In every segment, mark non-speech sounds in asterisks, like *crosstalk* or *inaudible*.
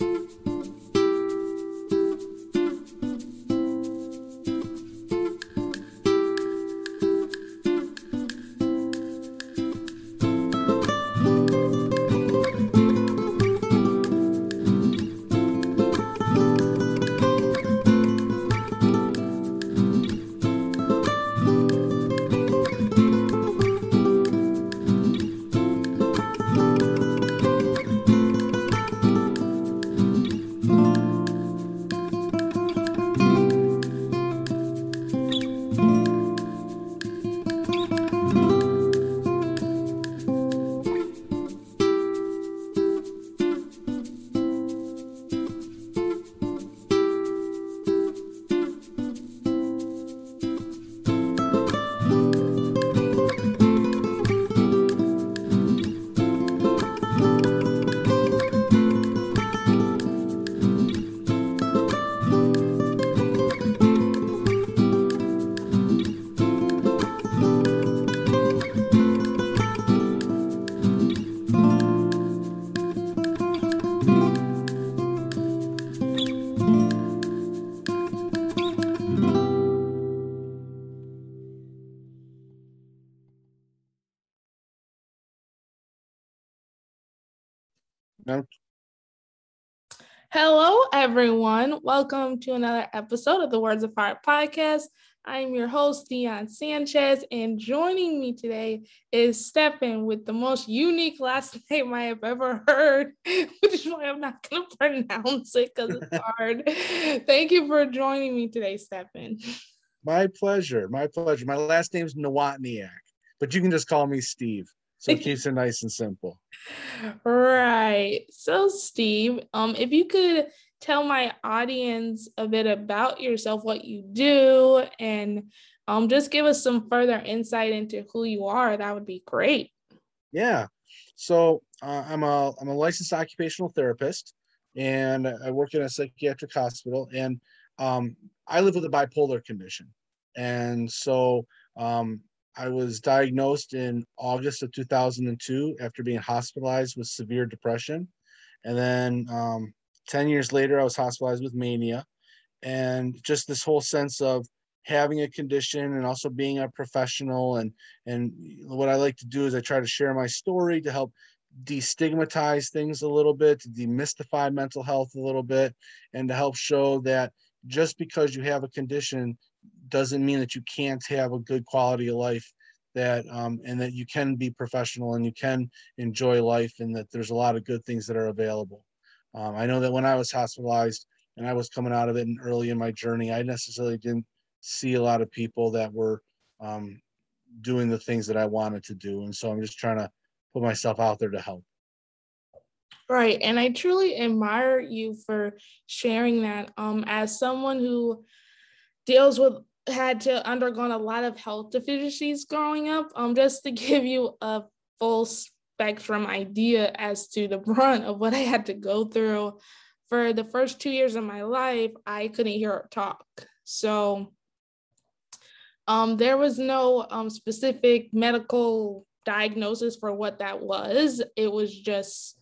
Thank you. No. Hello, everyone. Welcome to another episode of the Words of Heart podcast. I'm your host, Dion Sanchez, and joining me today is Stefan with the most unique last *laughs* name I have ever heard, *laughs* which is why I'm not going *laughs* to pronounce it because it's hard. Thank you for joining me today, Stefan. My pleasure. My pleasure. My last name's Nawotniak, but you can just call me Steve. So it *laughs* keeps it nice and simple. Right. So, Steve, um, if you could tell my audience a bit about yourself, what you do, and um, just give us some further insight into who you are, that would be great. Yeah. So uh, I'm a I'm a licensed occupational therapist, and I work in a psychiatric hospital, and um, I live with a bipolar condition, and so um, I was diagnosed in August of 2002 after being hospitalized with severe depression. And then um, 10 years later, I was hospitalized with mania. And just this whole sense of having a condition and also being a professional. And, and what I like to do is I try to share my story to help destigmatize things a little bit, to demystify mental health a little bit, and to help show that just because you have a condition doesn't mean that you can't have a good quality of life that um, and that you can be professional and you can enjoy life and that there's a lot of good things that are available. Um, i know that when i was hospitalized and i was coming out of it and early in my journey i necessarily didn't see a lot of people that were um, doing the things that i wanted to do. And so i'm just trying to put myself out there to help. Right. And i truly admire you for sharing that um, as someone who deals with had to undergone a lot of health deficiencies growing up. Um, just to *laughs* give you a full spectrum idea as to the brunt of what I had to go through. For the first two years of my life, I couldn't hear or talk. So um, there was no um, specific medical diagnosis for what that was. It was just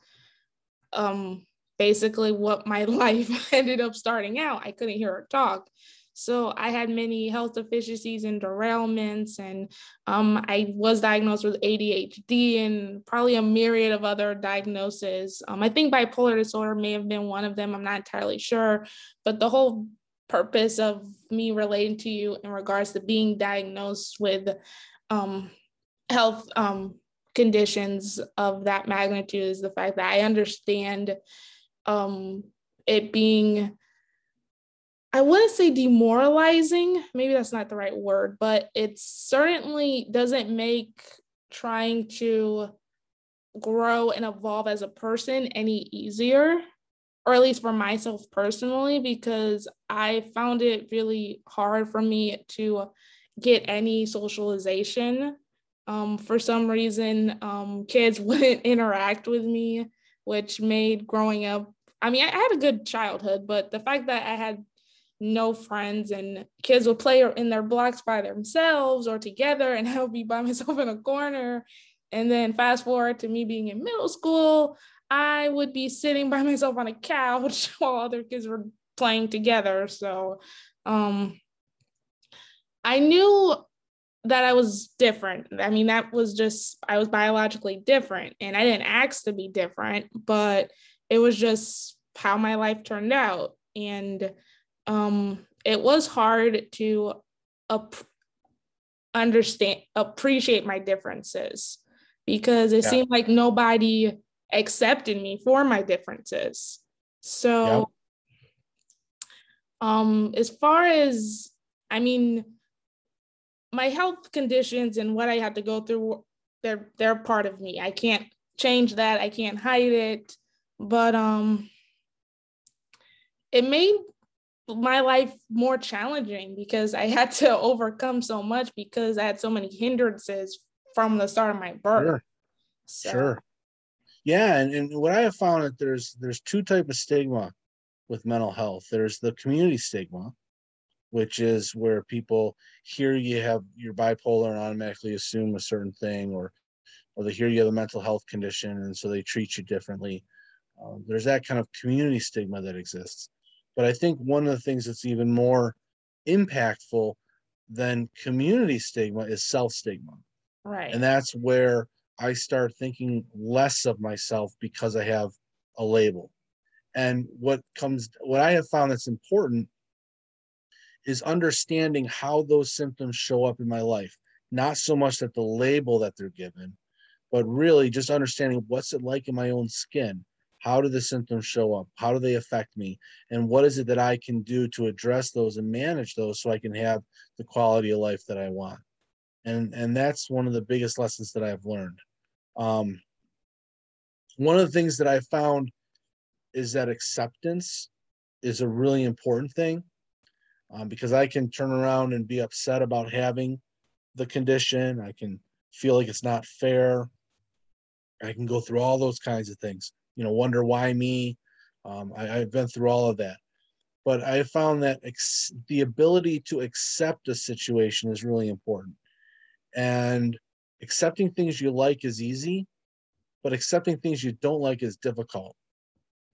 um, basically what my *laughs* life ended up starting out. I couldn't hear or talk. So I had many health deficiencies and derailments, and um, I was diagnosed with ADHD and probably a myriad of other diagnoses. Um, I think bipolar disorder may have been one of them. I'm not entirely sure, but the whole purpose of me relating to you in regards to being diagnosed with um, health um, conditions of that magnitude is the fact that I understand um, it being I wouldn't say demoralizing, maybe that's not the right word, but it certainly doesn't make trying to grow and evolve as a person any easier or at least for myself personally, because I found it really hard for me to get any socialization. Um, for some reason, um, kids *laughs* wouldn't interact with me, which made growing up. I mean, I, I had a good childhood, but the fact that I had no friends and kids would play in their blocks by themselves or together and *laughs* I would be by myself in a corner. And then fast forward to me being in middle school, I would be sitting by *laughs* myself on a couch *laughs* while other kids were playing together. So um, I knew that I was different. I mean, that was just, I was biologically different and I didn't ask to be different, but it was just how my life turned out. And um, it was hard to understand, appreciate my differences because it yeah. seemed like nobody accepted me for my differences. So, yeah. um, as far as, I mean, my health conditions and what I had to go through, they're they're part of me. I can't change that. I can't hide it. But um, it made my life more challenging because I had to *laughs* overcome so much because I had so many hindrances from the start of my birth. Sure. So. Sure. Yeah, and, and what I have found that there's there's two type of stigma with mental health. There's the community stigma, which is where people hear you have your bipolar and automatically assume a certain thing, or or they hear you have a mental health condition and so they treat you differently. Um, there's that kind of community stigma that exists. But I think one of the things that's even more impactful than community stigma is self stigma. Right. And that's where I start thinking less of myself because I have a label. And what comes, what I have found that's important is understanding how those symptoms show up in my life. Not so much that the label that they're given, but really just understanding what's it like in my own skin how do the symptoms show up? How do they affect me? And what is it that i can do to address those and manage those so i can have the quality of life that i want? And and that's one of the biggest lessons that i've learned. Um, one of the things that i found is that acceptance is a really important thing um, because i can turn around and be upset about having the condition. I can feel like it's not fair. I can go through all those kinds of things you know wonder why me? Um, I, have been through all of that. But i found that ex- the ability to accept a situation is really important. And accepting things you like is easy but accepting things you don't like is difficult.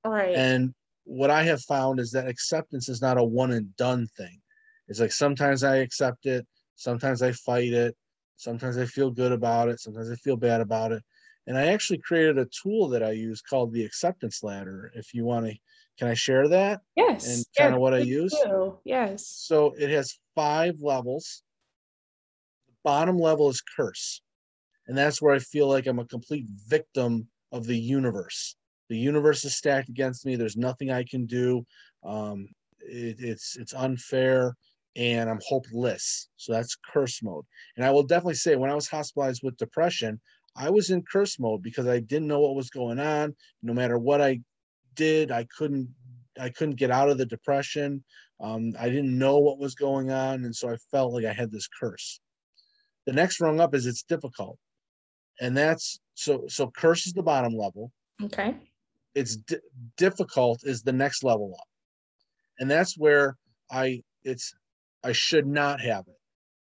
All right. And what i have found is that acceptance is not a one and done thing. It's like sometimes i accept it sometimes i fight it sometimes i feel good about it sometimes i feel bad about it and I actually created a tool that I use called the acceptance ladder. If you want to, can I share that? Yes. And kind yes, of what I use? Do. Yes. So it has five levels. The bottom level is curse. And that's where I feel like I'm a complete victim of the universe. The universe is stacked against me. There's nothing I can do. Um, it, it's it's unfair and I'm hopeless. So that's curse mode. And I will definitely say when I was hospitalized with depression, I was in curse mode because I didn't know what was going on. No matter what I did, I couldn't I couldn't get out of the depression. Um, I didn't know what was going on, and so I felt like I had this curse. The next rung up is it's difficult, and that's so so curse is the bottom level. Okay. It's di- difficult is the next level up, and that's where I it's I should not have it.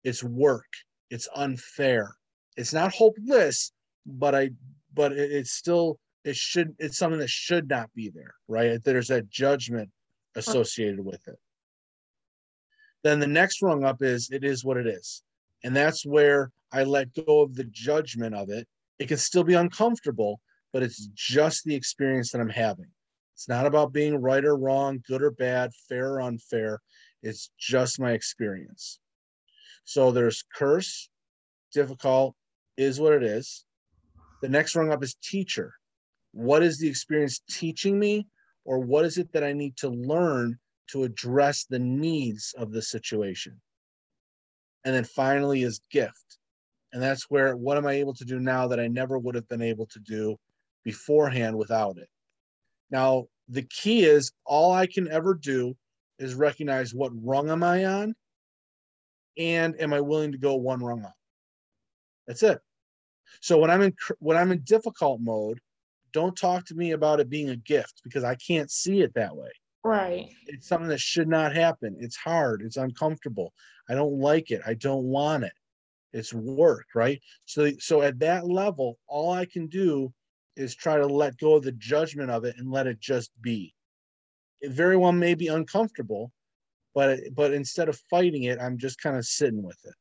It's work. It's unfair it's not hopeless, but I but it, it's still it should it's something that should not be there, right? There's that judgment associated with it. Then the next rung up is it is what it is. And that's where I let go of the judgment of it. It can still be uncomfortable, but it's just the experience that I'm having. It's not about being right or wrong, good or bad, fair or unfair. It's just my experience. So there's curse, difficult, is what it is. The next rung up is teacher. What is the experience teaching me, or what is it that I need to learn to address the needs of the situation? And then finally is gift. And that's where what am I able to do now that I never would have been able to do beforehand without it? Now, the key is all I can ever do is recognize what rung am I on and am I willing to go one rung up? That's it. So when I'm in when I'm in difficult mode, don't talk to me about it being a gift because I can't see it that way. Right. It's something that should not happen. It's hard. It's uncomfortable. I don't like it. I don't want it. It's work, right? So so at that level, all I can do is try to let go of the judgment of it and let it just be. It very well may be uncomfortable, but but instead of fighting it, I'm just kind of sitting with it.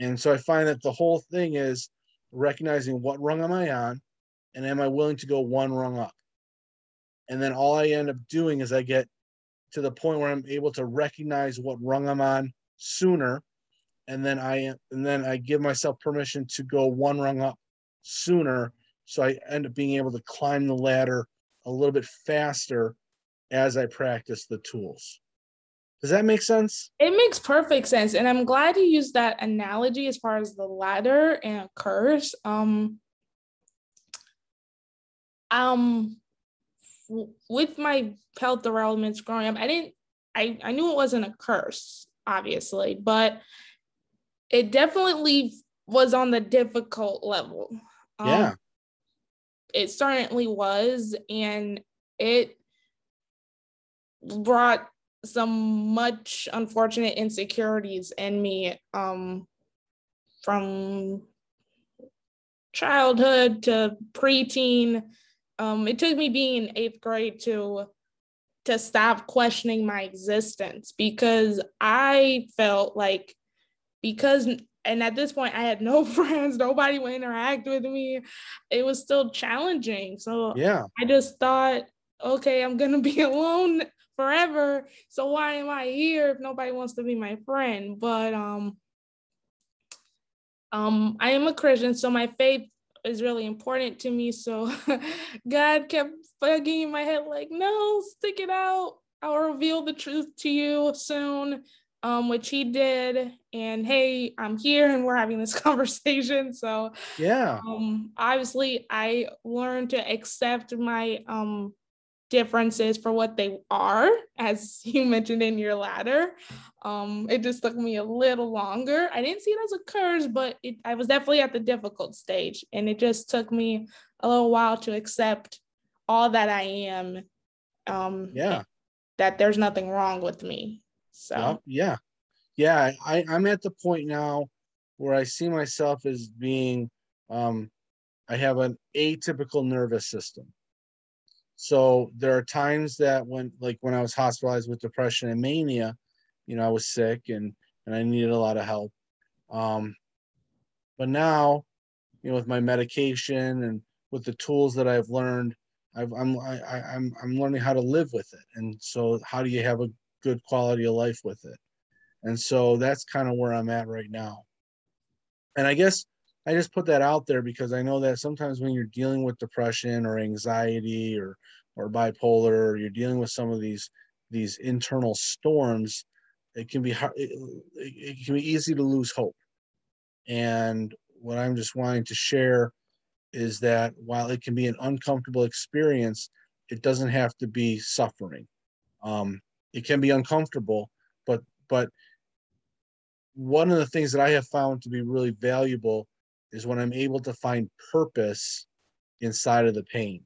And so I find that the whole thing is recognizing what rung am I on and am I willing to go one rung up? And then all I end up doing is I get to the point where I'm able to recognize what rung I'm on sooner. And then I and then I give myself permission to go one rung up sooner. So I end up being able to climb the ladder a little bit faster as I practice the tools. Does that make sense? It makes perfect sense. And I'm glad you used that analogy as far as the ladder and a curse. Um, um, with my health developments growing up, I didn't, I, I knew it wasn't a curse, obviously, but it definitely was on the difficult level. Um, yeah. It certainly was. And it brought some much unfortunate insecurities in me um, from childhood to preteen. Um, it took me being in eighth grade to to stop questioning my existence because I felt like because and at this point I had no *laughs* friends, nobody would interact with me. It was still challenging. So yeah, I just thought, okay, I'm gonna be *laughs* alone forever. So why am I here if nobody wants to be my friend? But um um I am a Christian, so my faith is really important to me. So *laughs* God kept bugging in my head, like, no, stick it out. I'll reveal the truth to you soon. Um, which he did. And hey, I'm here and we're having this *laughs* conversation. So yeah. Um, obviously I learned to accept my um differences for what they are, as *laughs* you mentioned in your ladder. Um, it just took me a little longer. I didn't see it as a curse, but it, I was definitely at the difficult stage. And it just took me a little while to accept all that I am. Um, yeah. That there's nothing wrong with me. So, well, yeah. Yeah. I, I'm at the point now where I see myself as being, um, I have an atypical nervous system. So there are times that when, like when I was hospitalized with depression and mania, you know, I was sick and and I needed a lot of help. Um, but now, you know, with my medication and with the tools that I've learned, I've, I'm I, I'm I'm learning how to live with it. And so, how do you have a good quality of life with it? And so that's kind of where I'm at right now. And I guess I just put that out there because I know that sometimes when you're dealing with depression or anxiety or or bipolar, or you're dealing with some of these these internal storms, it can be hard. It, it can be easy to lose hope. And what I'm just wanting to share is that while it can be an uncomfortable experience, it doesn't have to be suffering. Um, it can be uncomfortable, but but one of the things that I have found to be really valuable is when I'm able to find purpose inside of the pain.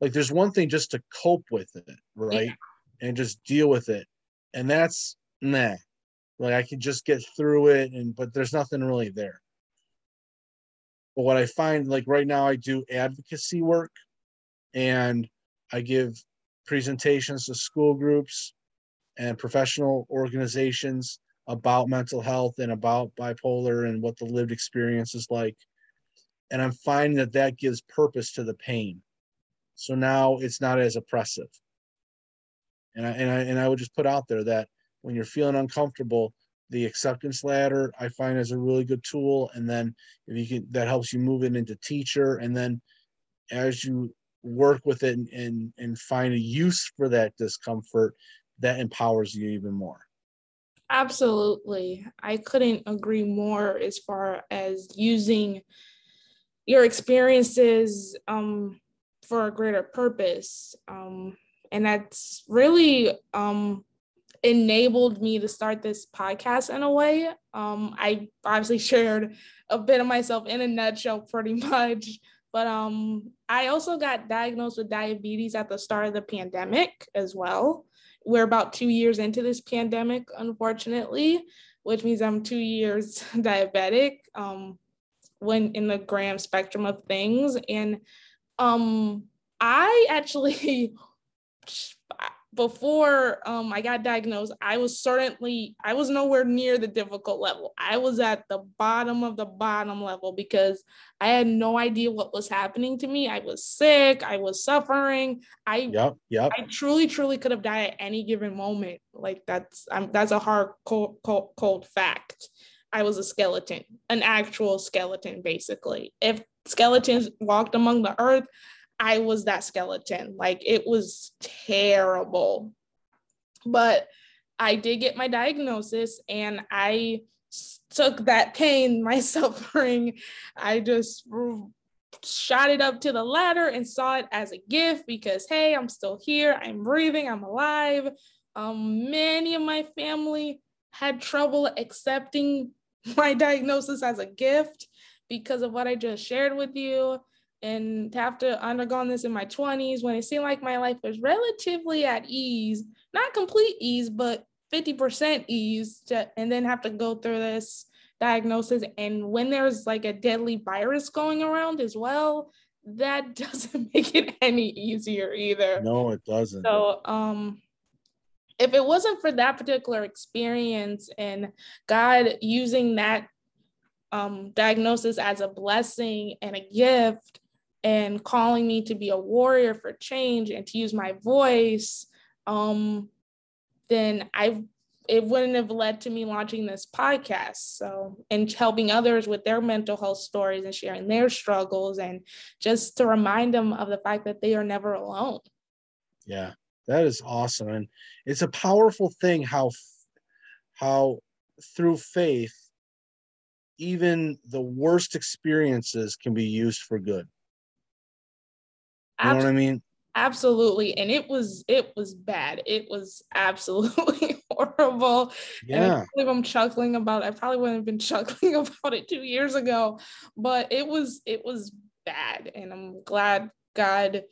Like there's one thing just to cope with it, right? Yeah. And just deal with it. And that's nah. Like I can just get through it and but there's nothing really there. But what I find like right now I do advocacy work and I give presentations to school groups and professional organizations about mental health and about bipolar and what the lived experience is like. And I'm finding that that gives purpose to the pain. So now it's not as oppressive. And I, and I, and I would just put out there that when you're feeling uncomfortable, the acceptance ladder I find is a really good tool. And then if you can, that helps you move it into teacher. And then as you work with it and, and, and find a use for that discomfort, that empowers you even more. Absolutely. I couldn't agree more as far as using your experiences um, for a greater purpose. Um, and that's really um, enabled me to start this podcast in a way. Um, I obviously *laughs* shared a bit of myself in a nutshell, pretty *laughs* much. But um, I also got diagnosed with diabetes at the start of the pandemic as well. We're about two years into this pandemic, unfortunately, which means I'm two years *laughs* diabetic. Um, when in the gram spectrum of things, and um, I actually *laughs* before um, I got diagnosed, I was certainly I was nowhere near the difficult level. I was at the bottom of the bottom level because I had no idea what was happening to me. I was sick. I was suffering. I yep, yep. I truly, truly could have died at any given moment. Like that's um, that's a hard cold, cold, cold fact. I was a skeleton, an actual skeleton, basically. If skeletons walked among the earth, I was that skeleton. Like it was terrible. But I did get my diagnosis and I took that pain, *laughs* my suffering, I just shot it up to the ladder and saw it as a gift because, hey, I'm still here, I'm breathing, I'm alive. Um, many of my family had trouble accepting *laughs* my diagnosis as a gift because of what I just shared with you and to have to undergone this in my 20s when it seemed like my life was relatively at ease, not complete ease, but 50% ease, to, and then have to go through this diagnosis. And when there's like a deadly virus going around as well, that *laughs* doesn't make it any easier either. No, it doesn't. So, um, if it wasn't for that particular experience and God using that um, diagnosis as a blessing and a gift, and calling me to be a warrior for change and to use my voice, um, then I it wouldn't have led to me launching this podcast. So and helping others with their mental health stories and sharing their struggles and just to remind them of the fact that they are never alone. Yeah, that is awesome. And it's a powerful thing how how through faith even the worst experiences can be used for good. You know what I mean? Absolutely. And it was it was bad. It was absolutely *laughs* horrible. Yeah. And I I'm chuckling about it. I probably wouldn't have been *laughs* chuckling about it two years ago, but it was it was bad. And I'm glad God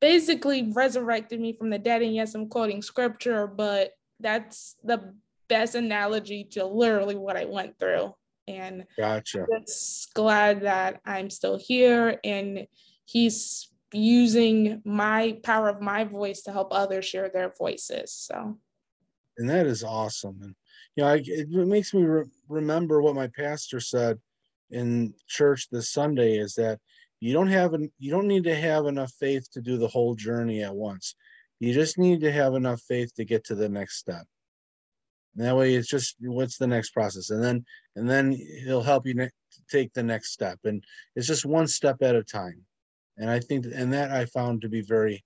basically resurrected me from the dead. And yes, I'm quoting scripture, but that's the best analogy to literally what I went through. And gotcha. Just glad that I'm still here and he's using my power of my voice to help others share their voices. So, and that is awesome. And you know, I, it makes me re- remember what my pastor said in church this Sunday is that you don't have an, you don't need to have enough faith to do the whole journey at once. You just need to have enough faith to get to the next step. And that way, it's just what's the next process, and then and then he'll help you ne- take the next step, and it's just one step at a time and i think and that i found to be very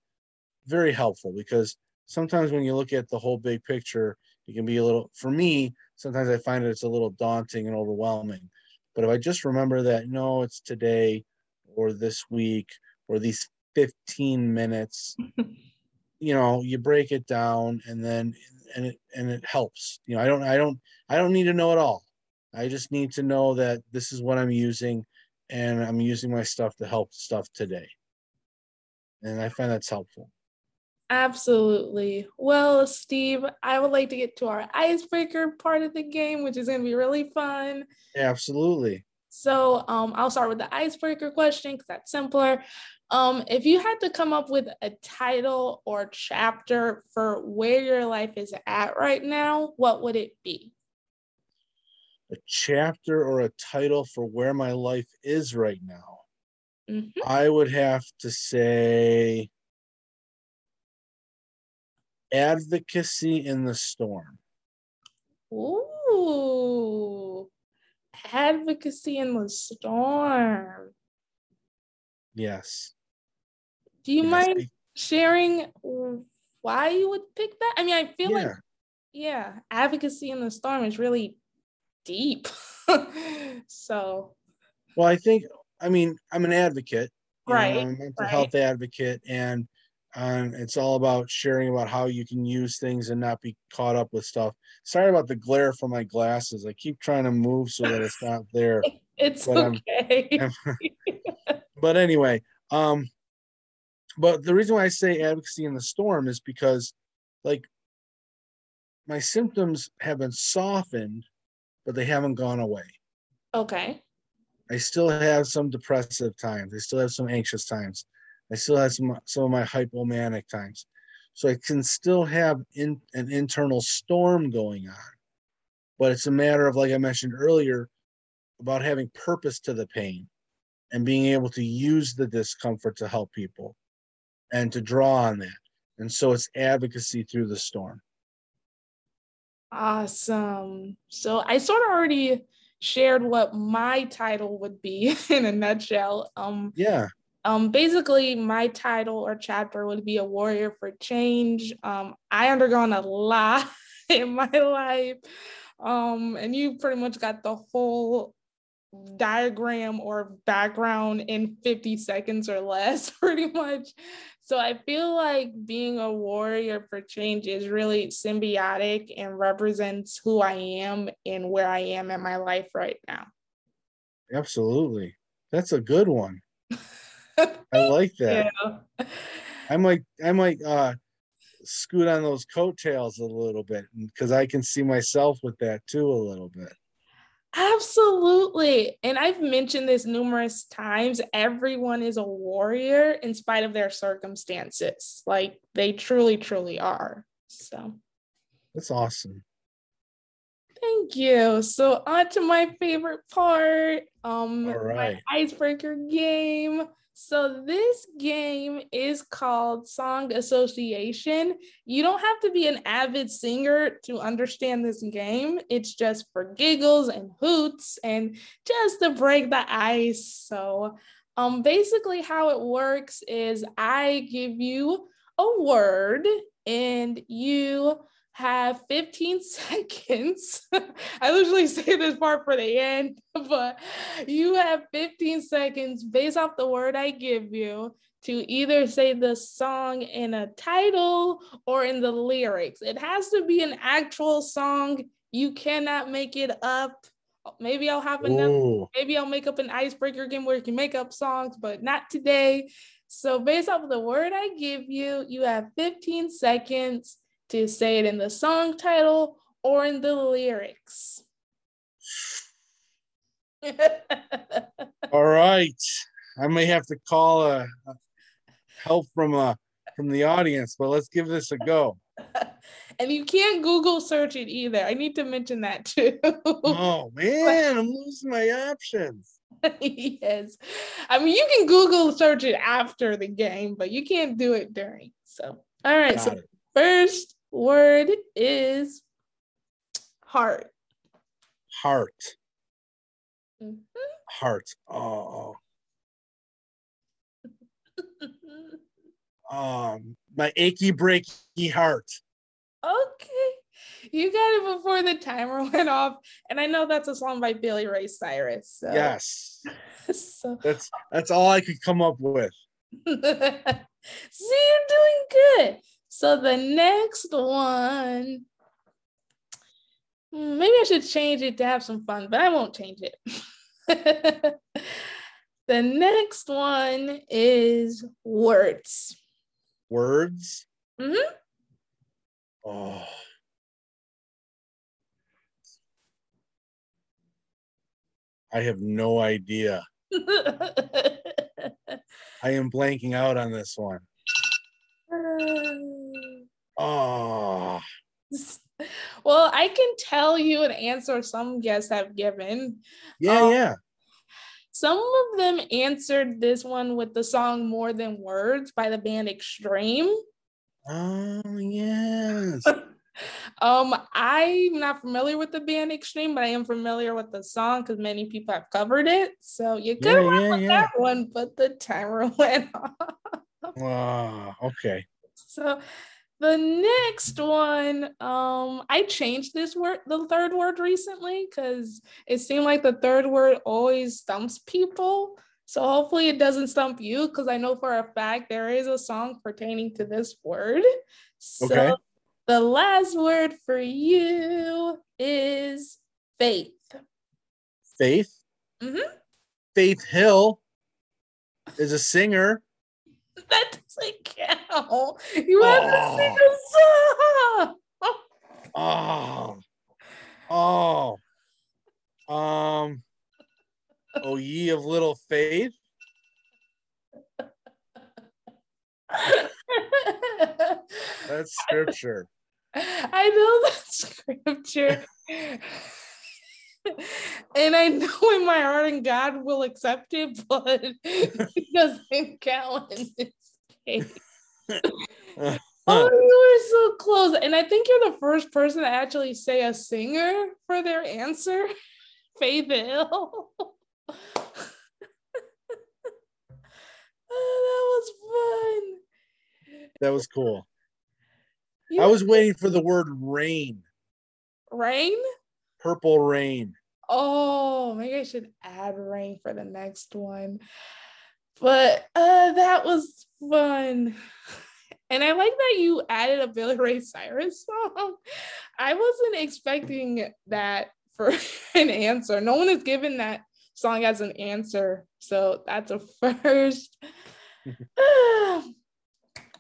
very helpful because sometimes when you look at the whole big picture it can be a little for me sometimes i find it's a little daunting and overwhelming. But if i just remember that no it's today or this week or these 15 minutes *laughs* you know you break it down and then and it and it helps. You know i don't i don't i don't need to know it all. I just need to know that this is what i'm using and I'm using my stuff to help stuff today. And I find that's helpful. Absolutely. Well, Steve, I would like to get to our icebreaker part of the game, which is going to be really fun. Absolutely. So um, I'll start with the icebreaker question because that's simpler. Um, if you had to come up with a title or chapter for where your life is at right now, what would it be? A chapter or a title for where my life is right now, mm-hmm. I would have to say advocacy in the storm. Ooh, advocacy in the storm. Yes. Do you yes. mind sharing why you would pick that? I mean, I feel yeah. like, yeah, advocacy in the storm is really deep. *laughs* so, well, I think, I mean, I'm an advocate, right? Know, I'm a mental right. health advocate, and and it's all about sharing about how you can use things and not be caught up with stuff. Sorry about the glare from my glasses. I keep trying to move so that it's not there. *laughs* It's but okay. *laughs* but anyway, um, but the reason why I say advocacy in the storm is because, like, my symptoms have been softened, but they haven't gone away. Okay. I still have some depressive times. I still have some anxious times. I still have some some of my hypomanic times. So I can still have in, an internal storm going on. But it's a matter of, like I mentioned earlier, about having purpose to the pain and being able to use the discomfort to help people and to draw on that. And so it's advocacy through the storm. Awesome. So I sort of already shared what my title would be *laughs* in a nutshell. Um, yeah. Um, basically, my title or chapter would be a warrior for change. Um, I undergone a lot *laughs* in my life, um, and you pretty much got the whole diagram or background in 50 seconds or less, *laughs* pretty much. So I feel like being a warrior for change is really symbiotic and represents who I am and where I am in my life right now. Absolutely. That's a good one. *laughs* I like that. Yeah. I might I might uh scoot on those coattails a little bit because I can see myself with that too a little bit. Absolutely. And I've mentioned this numerous times. Everyone is a warrior in spite of their circumstances. Like they truly, truly are. So that's awesome. Thank you. So on to my favorite part. Um All right. my icebreaker game. So this game is called Song Association. You don't have to be an avid singer to understand this game. It's just for giggles and hoots and just to break the ice. So um basically how it works is I give you a word and you have 15 *laughs* seconds. I usually say this part for the end, *laughs* but you have 15 seconds based off the word I give you to either say the song in a title or in the lyrics. It has to be an actual song. You cannot make it up. Maybe I'll have another, maybe I'll make up an icebreaker game where you can make up songs, but not today. So, based off of the word I give you, you have 15 seconds to say it in the song title or in the lyrics. *laughs* All right. I may have to call a, a help from uh from the audience, but let's give this a go. *laughs* and you can't Google search it either. I need to mention that too. *laughs* oh man, I'm losing my options. yes. I mean, you can Google search it after the game, but you can't do it during. So, all right. Got so, it. first word is heart. Heart. Mm-hmm. Heart. Oh. *laughs* um, my achy breaky heart. Okay. You got it before the timer *laughs* went off. And I know that's a song by Billy Ray Cyrus. So. Yes. *laughs* so that's that's all I could come up with. See, you're doing good. So the next one, hmm, maybe I should change it to have some fun, but I won't change it. *laughs* the next one is words. Words? Mm-hmm. Oh. I have no idea. *laughs* I am blanking out on this one. *sighs* Oh. Well, I can tell you an answer some guests have given. Yeah, um, yeah. Some of them answered this one with the song More Than Words by the band Extreme. Oh, yes. *laughs* um, I'm not familiar with the band Extreme, but I am familiar with the song because many people have covered it. So you could yeah, yeah, with yeah. that one, but the timer *laughs* went off. Wow. Okay. So the next one, um, I changed this word, the third word recently, because it seemed like the third word always stumps people. So hopefully it doesn't stump you because I know for a fact there is a song pertaining to this word. So Okay. the last word for you is faith. Faith. Mhm. Faith Hill is a singer. *laughs* That doesn't count. You have to sing a song. *laughs* Oh. Oh. Um. Oh, ye of little faith. That's scripture. *laughs* I know that scripture. *laughs* and I know in my heart and God will accept it, *laughs* but it doesn't count in this case. *laughs* Oh, you were so close. And I think you're the first person to actually say a singer for their answer. Faith Hill. oh, that was fun. That was cool. You I was waiting for the word rain. rain. Purple rain. Oh, maybe I should add rain for the next one. But uh that was fun. And I like that you added a Billy Ray Cyrus song. I wasn't expecting that for *laughs* an answer. No one has given that song as an answer. So that's a first. *sighs*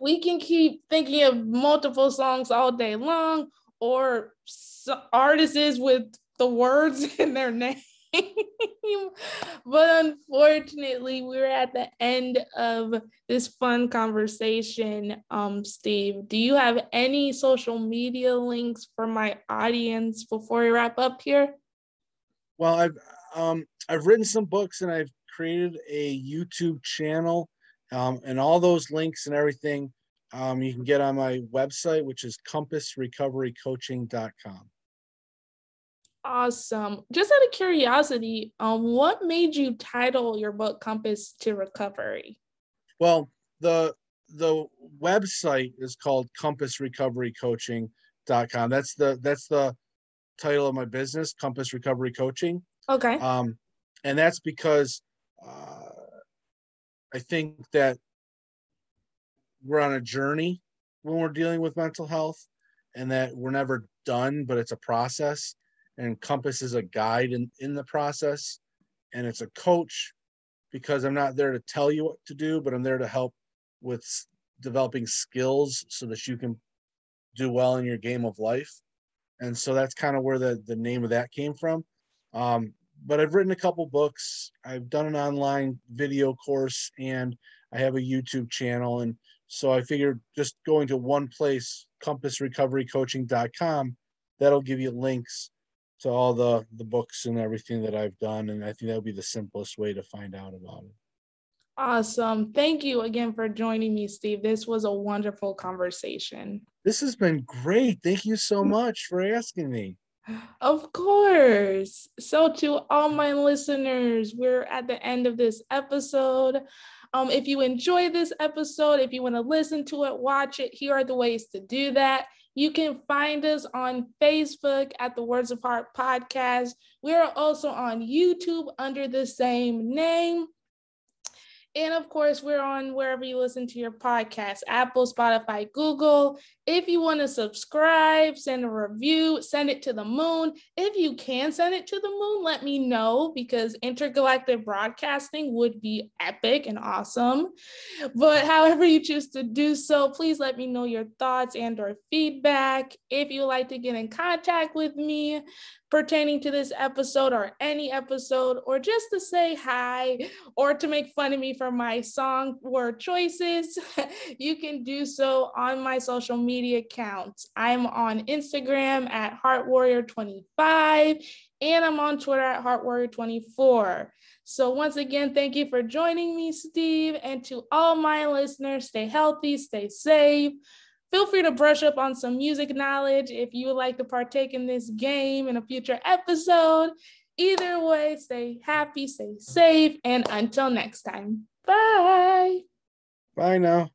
we can keep thinking of multiple songs all day long or artists with the words *laughs* in their name. *laughs* but unfortunately, we're at the end of this fun conversation. Um, Steve, do you have any social media links for my audience before we wrap up here? Well, I've um I've written some books and I've created a YouTube channel, um, and all those links and everything um, you can get on my website, which is compassrecoverycoaching.com. Awesome. Just out of curiosity, um, what made you title your book Compass to Recovery? Well, the the website is called compassrecoverycoaching.com. That's the that's the title of my business, Compass Recovery Coaching. Okay. Um, and that's because uh, I think that we're on a journey when we're dealing with mental health and that we're never done, but it's a process. And Compass is a guide in, in the process. And it's a coach because I'm not there to tell you what to do, but I'm there to help with developing skills so that you can do well in your game of life. And so that's kind of where the, the name of that came from. Um, but I've written a couple books. I've done an online video course and I have a YouTube channel. And so I figured just going to one place, compassrecoverycoaching.com, that'll give you links to all the, the books and everything that I've done. And I think that'll be the simplest way to find out about it. Awesome. Thank you again for joining me, Steve. This was a wonderful conversation. This has been great. Thank you so much for asking me. Of course. So, to all my listeners, we're at the end of this episode. Um, if you enjoy this episode, if you want to listen to it, watch it, here are the ways to do that. You can find us on Facebook at the Words of Heart podcast. We are also on YouTube under the same name. And of course, we're on wherever you listen to your podcast Apple, Spotify, Google. If you want to subscribe, send a review, send it to the moon. If you can send it to the moon, let me know because intergalactic broadcasting would be epic and awesome. But however you choose to do so, please let me know your thoughts and or feedback. If you like to get in contact with me pertaining to this episode or any episode, or just to say hi or to make fun of me for my song word choices, *laughs* you can do so on my social media accounts. I'm on Instagram at HeartWarrior25 and I'm on Twitter at HeartWarrior24. So, once again, thank you for joining me, Steve. And to all my listeners, stay healthy, stay safe. Feel free to brush up on some music knowledge if you would like to partake in this game in a future episode. Either way, stay happy, stay safe, and until next time, bye. Bye now.